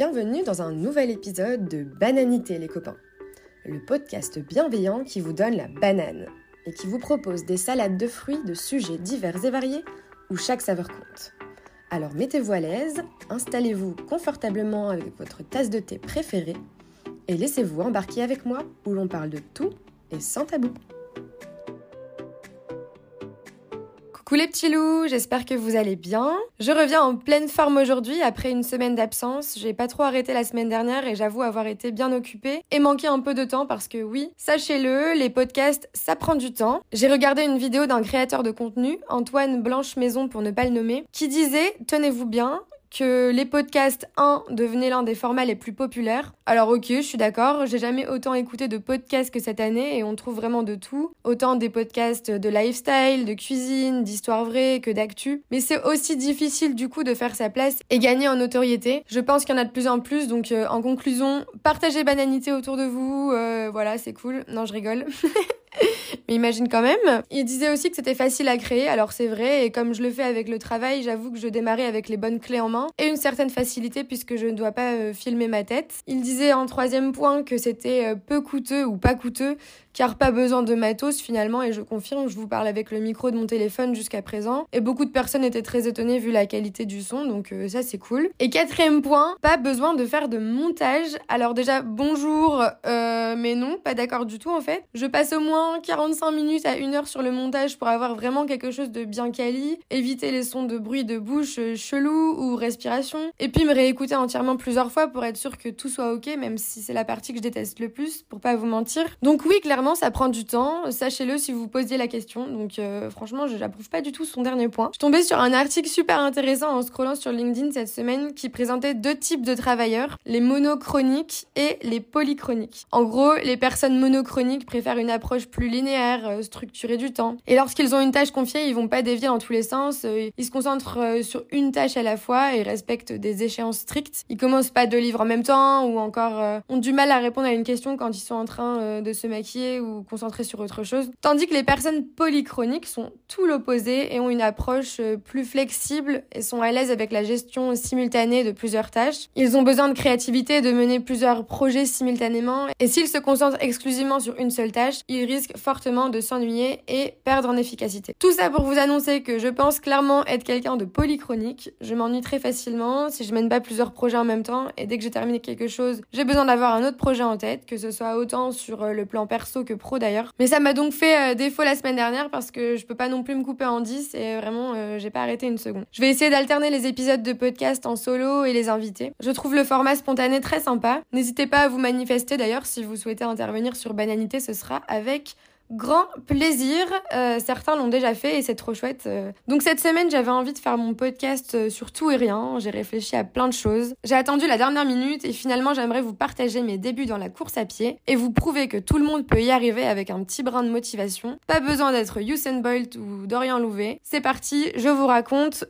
Bienvenue dans un nouvel épisode de Bananité les copains, le podcast bienveillant qui vous donne la banane et qui vous propose des salades de fruits de sujets divers et variés où chaque saveur compte. Alors mettez-vous à l'aise, installez-vous confortablement avec votre tasse de thé préférée et laissez-vous embarquer avec moi où l'on parle de tout et sans tabou. Coucou les petits loups, j'espère que vous allez bien. Je reviens en pleine forme aujourd'hui après une semaine d'absence. J'ai pas trop arrêté la semaine dernière et j'avoue avoir été bien occupée et manqué un peu de temps parce que oui, sachez-le, les podcasts, ça prend du temps. J'ai regardé une vidéo d'un créateur de contenu, Antoine Blanche Maison pour ne pas le nommer, qui disait, tenez-vous bien, que les podcasts 1 devenaient l'un des formats les plus populaires. Alors ok, je suis d'accord, j'ai jamais autant écouté de podcasts que cette année et on trouve vraiment de tout. Autant des podcasts de lifestyle, de cuisine, d'histoire vraie que d'actu. Mais c'est aussi difficile du coup de faire sa place et gagner en notoriété. Je pense qu'il y en a de plus en plus, donc euh, en conclusion, partagez bananité autour de vous, euh, voilà, c'est cool. Non, je rigole. Mais imagine quand même. Il disait aussi que c'était facile à créer, alors c'est vrai, et comme je le fais avec le travail, j'avoue que je démarrais avec les bonnes clés en main et une certaine facilité puisque je ne dois pas euh, filmer ma tête. Il disait en troisième point que c'était euh, peu coûteux ou pas coûteux car pas besoin de matos finalement et je confirme, je vous parle avec le micro de mon téléphone jusqu'à présent et beaucoup de personnes étaient très étonnées vu la qualité du son donc euh, ça c'est cool. Et quatrième point, pas besoin de faire de montage. Alors déjà bonjour mais non, pas d'accord du tout en fait. Je passe au moins 45 minutes à une heure sur le montage pour avoir vraiment quelque chose de bien quali, éviter les sons de bruit de bouche euh, chelou ou respiration et puis me réécouter entièrement plusieurs fois pour être sûr que tout soit ok même si c'est la partie que je déteste le plus pour pas vous mentir. Donc oui clairement ça prend du temps. Sachez-le si vous posiez la question. Donc, euh, franchement, je n'approuve pas du tout son dernier point. Je tombée sur un article super intéressant en scrollant sur LinkedIn cette semaine qui présentait deux types de travailleurs, les monochroniques et les polychroniques. En gros, les personnes monochroniques préfèrent une approche plus linéaire, euh, structurée du temps. Et lorsqu'ils ont une tâche confiée, ils vont pas dévier dans tous les sens. Euh, ils se concentrent sur une tâche à la fois et respectent des échéances strictes. Ils commencent pas deux livres en même temps ou encore ont du mal à répondre à une question quand ils sont en train de se maquiller ou concentrés sur autre chose. Tandis que les personnes polychroniques sont tout l'opposé et ont une approche euh, plus flexible et sont à l'aise avec la gestion simultanée de plusieurs tâches. Ils ont besoin de créativité et de mener plusieurs projets simultanément et s'ils se concentrent exclusivement sur une seule tâche, ils risquent de s'ennuyer et perdre en efficacité. Tout ça pour vous annoncer que je pense clairement être quelqu'un de polychronique. Je m'ennuie très facilement si je mène pas plusieurs projets en même temps et dès que j'ai terminé quelque chose, j'ai besoin d'avoir un autre projet en tête, que ce soit autant sur euh, le plan perso que pro d'ailleurs. Mais ça m'a donc fait euh, défaut la semaine dernière parce que je peux pas non plus me couper en 10 et vraiment euh, j'ai pas arrêté une seconde. Je vais essayer d'alterner les épisodes de podcast en solo et les invités. Je trouve le format spontané très sympa. N'hésitez pas à vous manifester d'ailleurs si vous souhaitez intervenir sur Bananité, ce sera avec grand plaisir. Euh, certains l'ont déjà fait et c'est trop chouette. Euh. Donc cette semaine, j'avais envie de faire mon podcast euh, sur tout et rien. J'ai réfléchi à plein de choses. J'ai attendu la dernière minute et finalement, j'aimerais vous partager mes débuts dans la course à pied et vous prouver que tout le monde peut y arriver avec un petit brin de motivation. Pas besoin d'être Usain Bolt ou Dorian Louvet. C'est parti, je vous raconte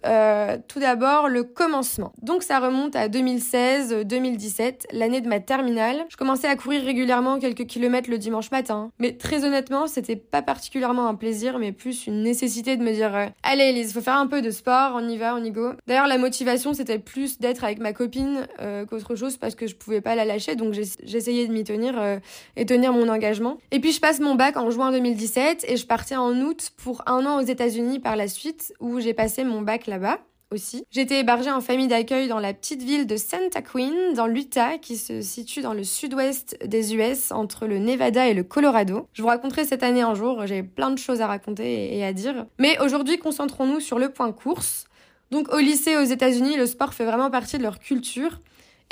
tout d'abord le commencement. Donc ça remonte à 2016-2017, l'année de ma terminale. Je commençais à courir régulièrement quelques kilomètres le dimanche matin. Mais très honnêtement, c'était pas particulièrement un plaisir, mais plus une nécessité de me dire euh, allez Elise, faut faire un peu de sport, on y va, on y go. D'ailleurs, la motivation c'était plus d'être avec ma copine euh, qu'autre chose parce que je pouvais pas la lâcher, donc j'essayais de m'y tenir euh, et tenir mon engagement. Et puis je passe mon bac en juin 2017 et je partais en août pour un an aux États-Unis par la suite où j'ai passé mon bac là-bas aussi. J'étais hébergée en famille d'accueil dans la petite ville de Santa Queen, dans l'Utah, qui se situe dans le sud-ouest des US, entre le Nevada et le Colorado. Je vous raconterai cette année un jour, j'ai plein de choses à raconter et à dire. Mais aujourd'hui, concentrons-nous sur le point course. Donc au lycée aux États-Unis, le sport fait vraiment partie de leur culture.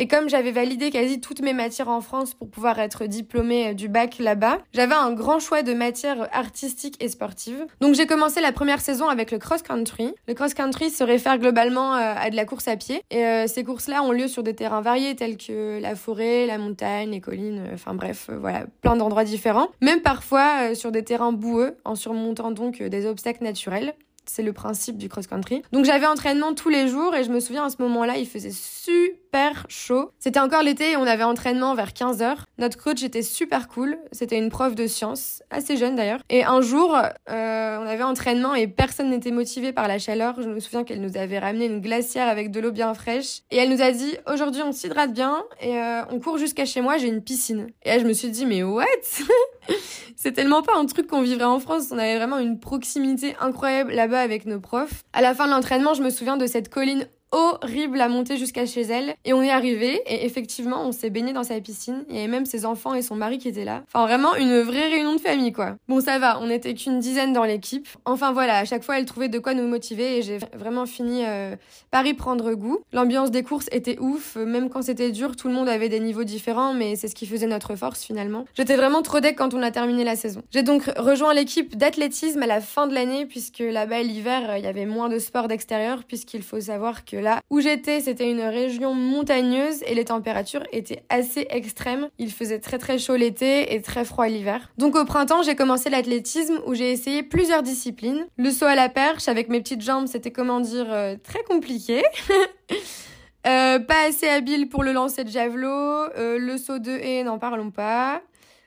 Et comme j'avais validé quasi toutes mes matières en France pour pouvoir être diplômée du bac là-bas, j'avais un grand choix de matières artistiques et sportives. Donc j'ai commencé la première saison avec le cross-country. Le cross-country se réfère globalement euh, à de la course à pied. Et euh, ces courses-là ont lieu sur des terrains variés tels que la forêt, la montagne, les collines, euh, enfin bref, voilà, plein d'endroits différents. Même parfois sur des terrains boueux en surmontant donc des obstacles naturels c'est le principe du cross-country. Donc j'avais entraînement tous les jours et je me souviens à ce moment-là, il faisait super chaud. C'était encore l'été et on avait entraînement vers 15h. Notre coach était super cool, c'était une prof de sciences, assez jeune d'ailleurs. Et un jour, euh, on avait entraînement et personne n'était motivé par la chaleur. Je me souviens qu'elle nous avait ramené une glacière avec de l'eau bien fraîche et elle nous a dit aujourd'hui on s'hydrate bien et euh, on court jusqu'à chez moi, j'ai une piscine. Et là je me suis dit mais what? C'est tellement pas un truc qu'on vivrait en France. On avait vraiment une proximité incroyable là-bas avec nos profs. À la fin de l'entraînement, je me souviens de cette colline horrible à monter jusqu'à chez elle. Et on est arrivé et effectivement, on s'est baigné dans sa piscine. Il y avait même ses enfants et son mari qui étaient là. Enfin, vraiment une vraie réunion de famille, quoi. Bon, ça va, on n'était qu'une dizaine dans l'équipe. Enfin voilà, à chaque fois, elle trouvait de quoi nous motiver et j'ai vraiment fini euh, par y prendre goût. L'ambiance des courses était ouf, même quand c'était dur, tout le monde avait des niveaux différents, mais c'est ce qui faisait notre force finalement. J'étais vraiment trop deck quand on a terminé la saison. J'ai donc rejoint l'équipe d'athlétisme à la fin de l'année puisque là-bas l'hiver, il y avait moins de sport d'extérieur puisqu'il faut savoir que là où j'étais, c'était une région montagneuse et les températures étaient assez extrêmes. Il faisait très très chaud l'été et très froid l'hiver. Donc au printemps, j'ai commencé l'athlétisme où j'ai essayé plusieurs disciplines. Le saut à la perche avec mes petites jambes, c'était comment dire euh, très compliqué. Euh, pas assez habile pour le lancer de javelot, euh, le saut de haie, n'en parlons pas.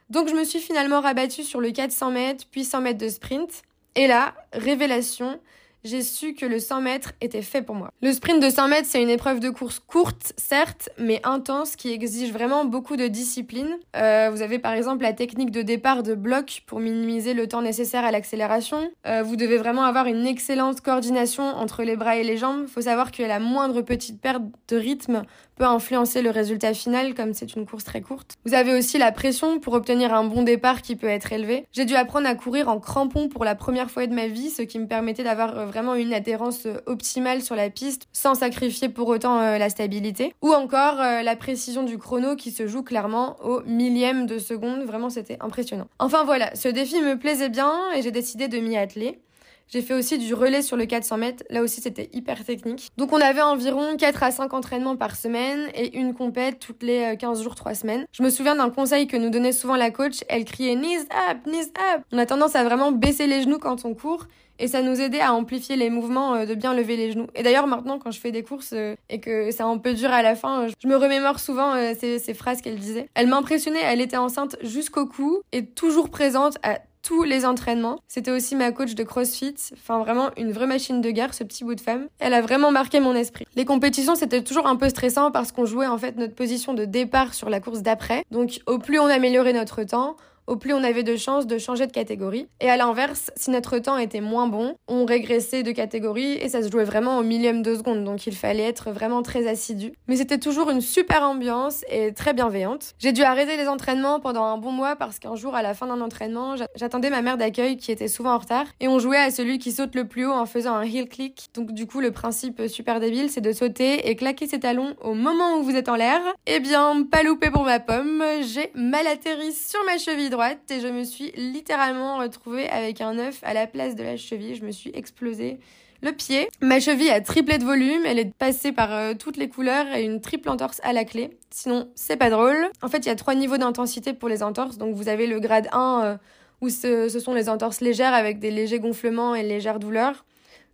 Donc je me suis finalement rabattue sur le 400 mètres, puis 100 mètres de sprint. Et là, révélation, j'ai su que le 100 mètres était fait pour moi. Le sprint de 100 mètres, c'est une épreuve de course courte, certes, mais intense, qui exige vraiment beaucoup de discipline. Euh, vous avez par exemple la technique de départ de bloc pour minimiser le temps nécessaire à l'accélération. Euh, vous devez vraiment avoir une excellente coordination entre les bras et les jambes. Faut savoir que la moindre petite perte de rythme peut influencer le résultat final, comme c'est une course très courte. Vous avez aussi la pression pour obtenir un bon départ qui peut être élevé. J'ai dû apprendre à courir en crampon pour la première fois de ma vie, ce qui me permettait d'avoir euh, vraiment une adhérence euh, optimale sur la piste sans sacrifier pour autant euh, la stabilité. Ou encore euh, la précision du chrono qui se joue clairement au millième de seconde. Vraiment, c'était impressionnant. Enfin voilà, ce défi me plaisait bien et j'ai décidé de m'y atteler. J'ai fait aussi du relais sur le 400 mètres. Là aussi, c'était hyper technique. Donc, on avait environ 4 à 5 entraînements par semaine et une compète toutes les 15 jours, 3 semaines. Je me souviens d'un conseil que nous donnait souvent la coach. Elle criait knees up, knees up. On a tendance à vraiment baisser les genoux quand on court et ça nous aidait à amplifier les mouvements euh, de bien lever les genoux. Et d'ailleurs maintenant quand je fais des courses euh, et que c'est un peu dur à la fin, je me remémore souvent euh, ces, ces phrases qu'elle disait. Elle m'impressionnait, elle était enceinte jusqu'au cou et toujours présente à tous les entraînements. C'était aussi ma coach de CrossFit. Enfin, vraiment une vraie machine de guerre, ce petit bout de femme. Elle a vraiment marqué mon esprit. Les compétitions, c'était toujours un peu stressant parce qu'on jouait en fait notre position de départ sur la course d'après. Donc, au plus on améliorait notre temps, au plus on avait de chances de changer de catégorie. Et à l'inverse, si notre temps était moins bon, on régressait de catégorie et ça se jouait vraiment au millième de seconde, donc il fallait être vraiment très assidu. Mais c'était toujours une super ambiance et très bienveillante. J'ai dû arrêter les entraînements pendant un bon mois parce qu'un jour, à la fin d'un entraînement, j'attendais ma mère d'accueil qui était souvent en retard et on jouait à celui qui saute le plus haut en faisant un heel click. Donc du coup, le principe super débile, c'est de sauter et claquer ses talons au moment où vous êtes en l'air. Eh bien, pas loupé pour ma pomme, j'ai mal atterri sur ma cheville droite et je me suis littéralement retrouvée avec un œuf à la place de la cheville. Je me suis explosé le pied. Ma cheville a triplé de volume, elle est passée par euh, toutes les couleurs et une triple entorse à la clé. Sinon, c'est pas drôle. En fait, il y a trois niveaux d'intensité pour les entorses. Donc vous avez le grade 1 euh, où ce, ce, sont les entorses légères avec des légers gonflements et légères douleurs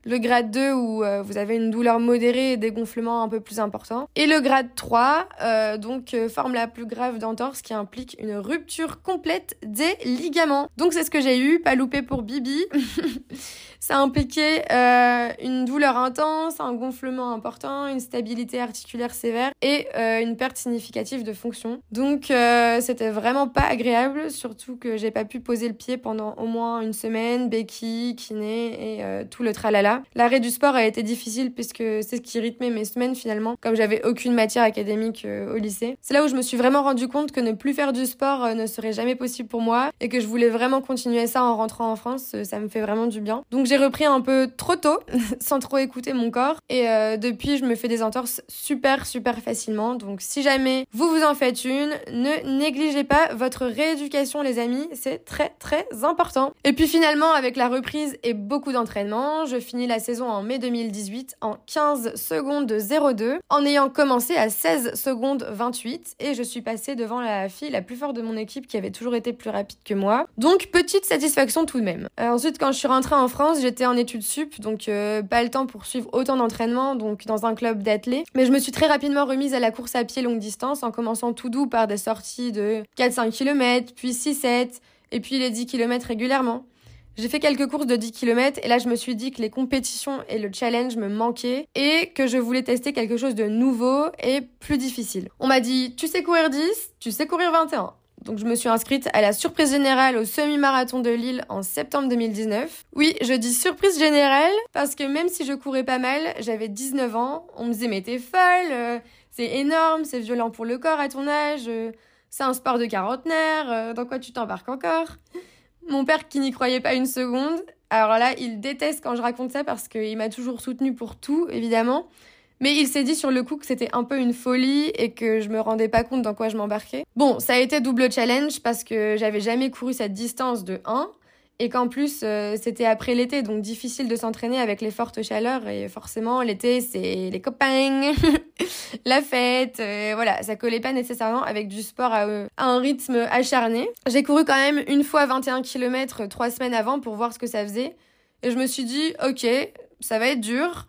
le grade 2 où euh, vous avez une douleur modérée et des gonflements un peu plus importants. Et le grade 3, euh, donc, euh, forme la plus grave d'entorse qui implique une rupture complète des ligaments. Donc c'est ce que j'ai eu, pas loupé pour Bibi. Ça impliquait euh, une douleur intense, un gonflement important, une stabilité articulaire sévère et euh, une perte significative de fonction. Donc euh, c'était vraiment pas agréable, surtout que j'ai pas pu poser le pied pendant au moins une semaine, béquille, kiné et tout le tralala. L'arrêt du sport a été difficile puisque c'est ce qui rythmait mes semaines finalement, comme j'avais aucune matière académique au lycée. C'est là où je me suis vraiment rendu compte que ne plus faire du sport ne serait jamais possible pour moi et que je voulais vraiment continuer ça en rentrant en France. ça me fait vraiment du bien. Donc j'ai repris un peu trop tôt, sans trop écouter mon corps. Et euh, depuis, je me fais des entorses super, super facilement. Donc si jamais vous vous en faites une, ne négligez pas votre rééducation, les amis. C'est très, très important. Et puis finalement, avec la reprise et beaucoup d'entraînement, je finis la saison en mai 2018 en 15 secondes de 0,2, en ayant commencé à 16 secondes 28. Et je suis passée devant la fille la plus forte de mon équipe qui avait toujours été plus rapide que moi. Donc petite satisfaction tout de même. Euh, ensuite, quand je suis rentrée en France, j'étais en études sup, donc euh, pas le temps pour suivre autant d'entraînement, donc dans un club d'athlètes. Mais je me suis très rapidement remise à la course à pied longue distance en commençant tout doux par des sorties de 4-5 km, puis 6-7, et puis les 10 km régulièrement. J'ai fait quelques courses de 10 km et là je me suis dit que les compétitions et le challenge me manquaient et que je voulais tester quelque chose de nouveau et plus difficile. On m'a dit tu sais courir 10, tu sais courir 21. Donc je me suis inscrite à la surprise générale au semi-marathon de Lille en septembre 2019. Oui, je dis surprise générale parce que même si je courais pas mal, j'avais 19 ans, on me disait mais t'es folle, euh, c'est énorme, c'est violent pour le corps à ton âge, euh, c'est un sport de quarantenaire, euh, dans quoi tu t'embarques encore? Mon père qui n'y croyait pas une seconde. Alors là, il déteste quand je raconte ça parce qu'il m'a toujours soutenu pour tout, évidemment. Mais il s'est dit sur le coup que c'était un peu une folie et que je me rendais pas compte dans quoi je m'embarquais. Bon, ça a été double challenge parce que j'avais jamais couru cette distance de 1 et qu'en plus euh, c'était après l'été donc difficile de s'entraîner avec les fortes chaleurs et forcément l'été c'est les copains la fête euh, voilà ça collait pas nécessairement avec du sport à, à un rythme acharné j'ai couru quand même une fois 21 km trois semaines avant pour voir ce que ça faisait et je me suis dit ok ça va être dur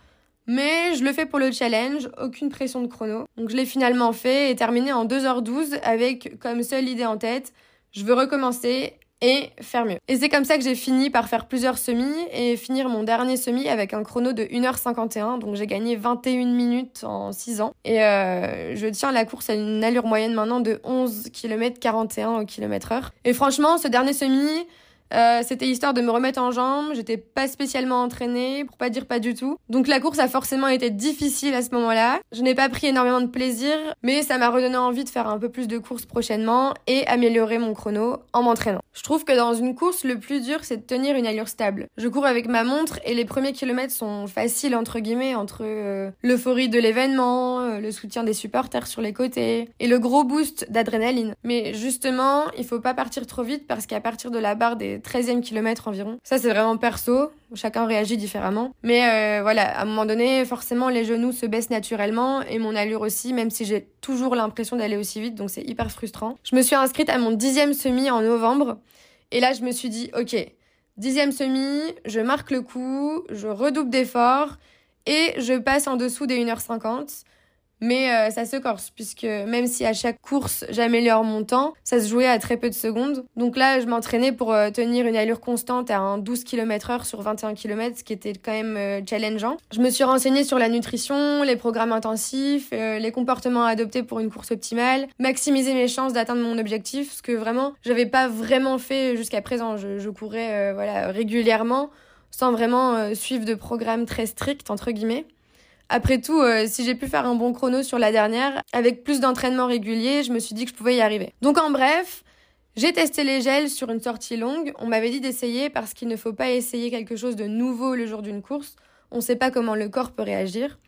mais je le fais pour le challenge, aucune pression de chrono. Donc je l'ai finalement fait et terminé en 2h12 avec comme seule idée en tête, je veux recommencer et faire mieux. Et c'est comme ça que j'ai fini par faire plusieurs semis et finir mon dernier semi avec un chrono de 1h51. Donc j'ai gagné 21 minutes en 6 ans. Et euh, je tiens la course à une allure moyenne maintenant de 11 km 41 au km heure. Et franchement, ce dernier semi, euh, c'était histoire de me remettre en jambes, j'étais pas spécialement entraînée, pour pas dire pas du tout. Donc la course a forcément été difficile à ce moment-là. Je n'ai pas pris énormément de plaisir, mais ça m'a redonné envie de faire un peu plus de courses prochainement et améliorer mon chrono en m'entraînant. Je trouve que dans une course, le plus dur, c'est de tenir une allure stable. Je cours avec ma montre et les premiers kilomètres sont faciles, entre guillemets, entre euh, l'euphorie de l'événement, euh, le soutien des supporters sur les côtés et le gros boost d'adrénaline. Mais justement, il faut pas partir trop vite parce qu'à partir de la barre des 13e kilomètre environ. Ça, c'est vraiment perso. Chacun réagit différemment. Mais euh, voilà, à un moment donné, forcément, les genoux se baissent naturellement et mon allure aussi, même si j'ai toujours l'impression d'aller aussi vite. Donc, c'est hyper frustrant. Je me suis inscrite à mon dixième semi en novembre. Et là, je me suis dit, OK, dixième semi, je marque le coup, je redouble d'efforts et je passe en dessous des 1h50. Mais euh, ça se corse, puisque même si à chaque course j'améliore mon temps, ça se jouait à très peu de secondes. Donc là, je m'entraînais pour euh, tenir une allure constante à un 12 km heure sur 21 km, ce qui était quand même euh, challengeant. Je me suis renseignée sur la nutrition, les programmes intensifs, les comportements à adopter pour une course optimale, maximiser mes chances d'atteindre mon objectif, ce que vraiment j'avais pas vraiment fait jusqu'à présent. Je, je courais voilà régulièrement sans vraiment suivre de programme très strict entre guillemets. Après tout, euh, si j'ai pu faire un bon chrono sur la dernière, avec plus d'entraînement régulier, je me suis dit que je pouvais y arriver. Donc en bref, j'ai testé les gels sur une sortie longue. On m'avait dit d'essayer parce qu'il ne faut pas essayer quelque chose de nouveau le jour d'une course. On ne sait pas comment le corps peut réagir.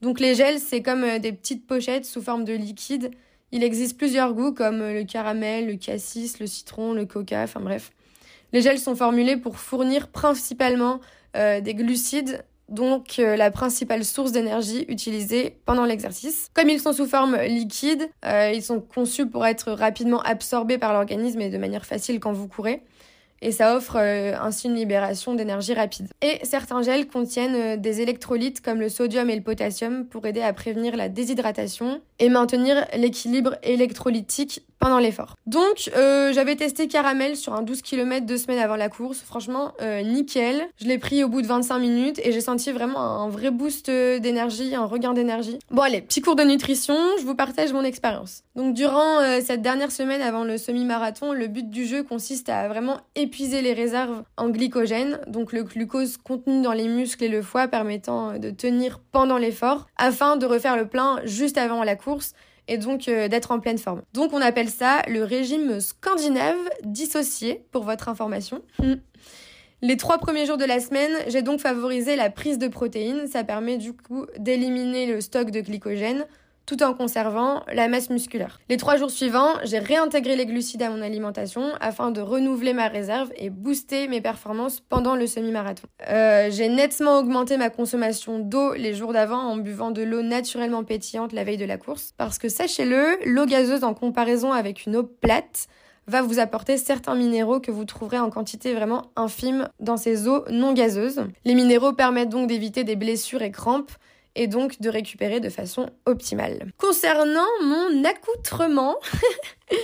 Donc les gels, c'est comme euh, des petites pochettes sous forme de liquide. Il existe plusieurs goûts comme euh, le caramel, le cassis, le citron, le coca, enfin bref. Les gels sont formulés pour fournir principalement des glucides donc euh, la principale source d'énergie utilisée pendant l'exercice. Comme ils sont sous forme liquide, euh, ils sont conçus pour être rapidement absorbés par l'organisme et de manière facile quand vous courez et ça offre euh, ainsi une libération d'énergie rapide. Et certains gels contiennent des électrolytes comme le sodium et le potassium pour aider à prévenir la déshydratation et maintenir l'équilibre électrolytique pendant l'effort. Donc euh, j'avais testé caramel sur un 12 km deux semaines avant la course. Franchement, euh, nickel. Je l'ai pris au bout de 25 minutes et j'ai senti vraiment un vrai boost d'énergie, un regain d'énergie. Bon allez, petit cours de nutrition, je vous partage mon expérience. Donc durant euh, cette dernière semaine avant le semi-marathon, le but du jeu consiste à vraiment épuiser les réserves en glycogène, donc le glucose contenu dans les muscles et le foie permettant de tenir pendant l'effort, afin de refaire le plein juste avant la course et donc euh, d'être en pleine forme. Donc on appelle ça le régime scandinave dissocié, pour votre information. Les trois premiers jours de la semaine, j'ai donc favorisé la prise de protéines. Ça permet du coup d'éliminer le stock de glycogène tout en conservant la masse musculaire. Les trois jours suivants, j'ai réintégré les glucides à mon alimentation afin de renouveler ma réserve et booster mes performances pendant le semi-marathon. Euh, j'ai nettement augmenté ma consommation d'eau les jours d'avant en buvant de l'eau naturellement pétillante la veille de la course parce que sachez-le, l'eau gazeuse en comparaison avec une eau plate va vous apporter certains minéraux que vous trouverez en quantité vraiment infime dans ces eaux non gazeuses. Les minéraux permettent donc d'éviter des blessures et crampes et donc de récupérer de façon optimale. Concernant mon accoutrement,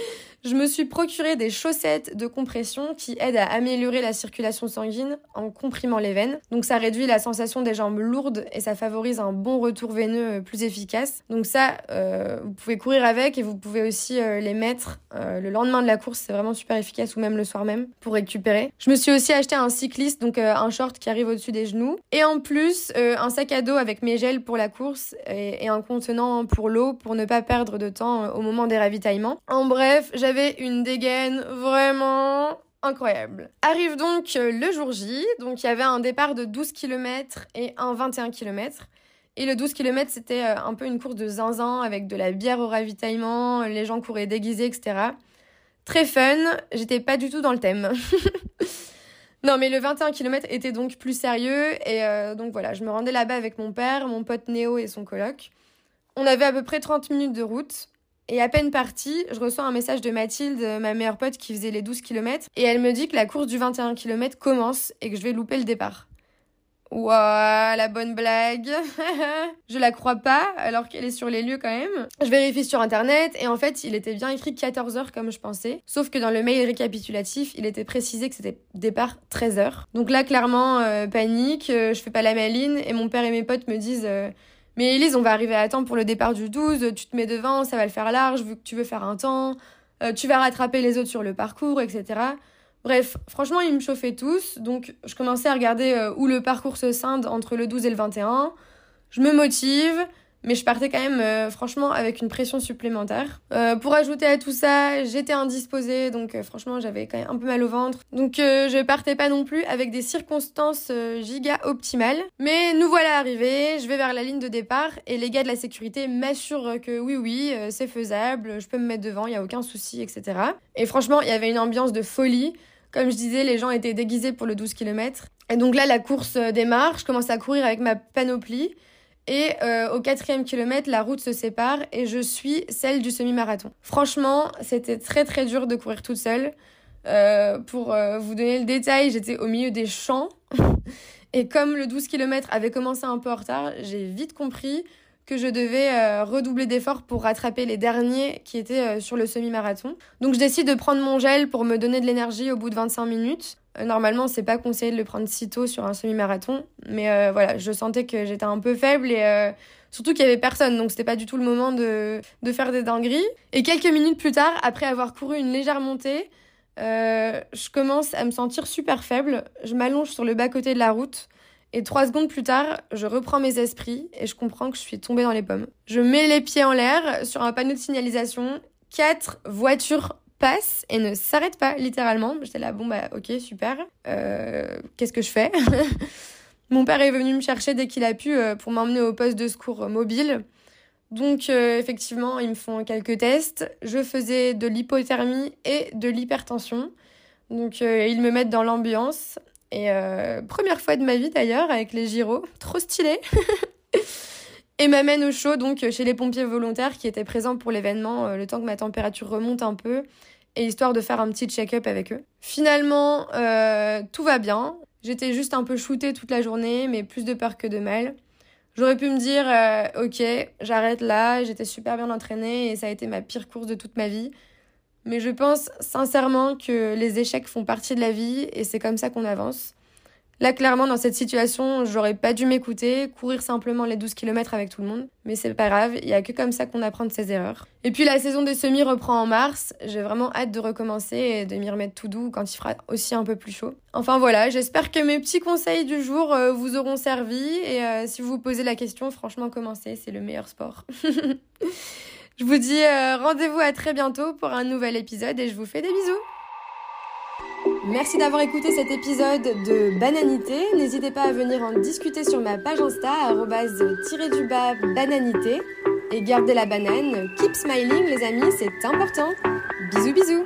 je me suis procuré des chaussettes de compression qui aident à améliorer la circulation sanguine en comprimant les veines. Donc ça réduit la sensation des jambes lourdes et ça favorise un bon retour veineux euh, plus efficace. Donc ça, euh, vous pouvez courir avec et vous pouvez aussi euh, les mettre le lendemain de la course. C'est vraiment super efficace ou même le soir même pour récupérer. Je me suis aussi acheté un cycliste, donc un short qui arrive au-dessus des genoux. Et en plus, un sac à dos avec mes gels pour la course et, un contenant pour l'eau pour ne pas perdre de temps au moment des ravitaillements. En bref, j'avais une dégaine vraiment incroyable. Arrive donc euh, le jour J, donc il y avait un départ de 12 km et un 21 km. Et le 12 km, c'était euh, un peu une course de zinzin avec de la bière au ravitaillement, les gens couraient déguisés, etc. Très fun, j'étais pas du tout dans le thème. non, mais le 21 km était donc plus sérieux et euh, donc voilà, je me rendais là-bas avec mon père, mon pote Néo et son coloc. On avait à peu près 30 minutes de route. Et à peine partie, je reçois un message de Mathilde, ma meilleure pote qui faisait les 12 km, et elle me dit que la course du 21 km commence et que je vais louper le départ. Ouah, la bonne blague. je la crois pas, alors qu'elle est sur les lieux quand même. Je vérifie sur internet, et en fait, il était bien écrit 14h comme je pensais. Sauf que dans le mail récapitulatif, il était précisé que c'était départ 13h. Donc là, clairement, euh, panique, euh, je fais pas la maline, et mon père et mes potes me disent... Euh, mais Elise, on va arriver à temps pour le départ du 12, tu te mets devant, ça va le faire large vu que tu veux faire un temps, euh, tu vas rattraper les autres sur le parcours, etc. Bref, franchement, ils me chauffaient tous, donc je commençais à regarder euh, où le parcours se scinde entre le 12 et le 21. Je me motive, mais je partais quand même euh, franchement avec une pression supplémentaire. Euh, pour ajouter à tout ça, j'étais indisposée, donc euh, franchement j'avais quand même un peu mal au ventre. Donc je partais pas non plus avec des circonstances giga optimales. Mais nous voilà arrivés, je vais vers la ligne de départ et les gars de la sécurité m'assurent que oui oui c'est faisable, je peux me mettre devant, il y a aucun souci, etc. Et franchement il y avait une ambiance de folie. Comme je disais, les gens étaient déguisés pour le 12 km. Et donc là, la course démarre, je commence à courir avec ma panoplie. Et euh, au quatrième kilomètre, la route se sépare et je suis celle du semi-marathon. Franchement, c'était très très dur de courir toute seule. Euh, pour euh, vous donner le détail, j'étais au milieu des champs. et comme le 12 km avait commencé un peu en retard, j'ai vite compris que je devais redoubler d'efforts pour rattraper les derniers qui étaient sur le semi-marathon. Donc je décide de prendre mon gel pour me donner de l'énergie au bout de 25 minutes. Euh, normalement, c'est pas conseillé de le prendre si tôt sur un semi-marathon, mais euh, voilà, je sentais que j'étais un peu faible et euh, surtout qu'il y avait personne, donc c'était pas du tout le moment de, de faire des dingueries. Et quelques minutes plus tard, après avoir couru une légère montée, je commence à me sentir super faible. Je m'allonge sur le bas-côté de la route. Et trois secondes plus tard, je reprends mes esprits et je comprends que je suis tombée dans les pommes. Je mets les pieds en l'air sur un panneau de signalisation. Quatre voitures passe et ne s'arrête pas, littéralement. J'étais là, bon, bah, ok, super. Euh, qu'est-ce que je fais? Mon père est venu me chercher dès qu'il a pu euh, pour m'emmener au poste de secours mobile. Donc, euh, effectivement, ils me font quelques tests. Je faisais de l'hypothermie et de l'hypertension. Donc, ils me mettent dans l'ambiance. Et première fois de ma vie d'ailleurs, avec les gyros. Trop stylé et m'amène au chaud, donc chez les pompiers volontaires qui étaient présents pour l'événement, le temps que ma température remonte un peu et histoire de faire un petit check-up avec eux. Finalement, euh, tout va bien. J'étais juste un peu shootée toute la journée, mais plus de peur que de mal. J'aurais pu me dire, euh, ok, j'arrête là, j'étais super bien entraînée et ça a été ma pire course de toute ma vie. Mais je pense sincèrement que les échecs font partie de la vie et c'est comme ça qu'on avance. Là, clairement, dans cette situation, j'aurais pas dû m'écouter, courir simplement les 12 km avec tout le monde. Mais c'est pas grave, il y a que comme ça qu'on apprend de ses erreurs. Et puis la saison des semis reprend en mars. J'ai vraiment hâte de recommencer et de m'y remettre tout doux quand il fera aussi un peu plus chaud. Enfin voilà, j'espère que mes petits conseils du jour euh, vous auront servi. Et euh, si vous vous posez la question, franchement, commencez, c'est le meilleur sport. je vous dis euh, rendez-vous à très bientôt pour un nouvel épisode et je vous fais des bisous. Merci d'avoir écouté cet épisode de Bananité. N'hésitez pas à venir en discuter sur ma page Insta, du bas bananité. Et gardez la banane. Keep smiling les amis, c'est important. Bisous bisous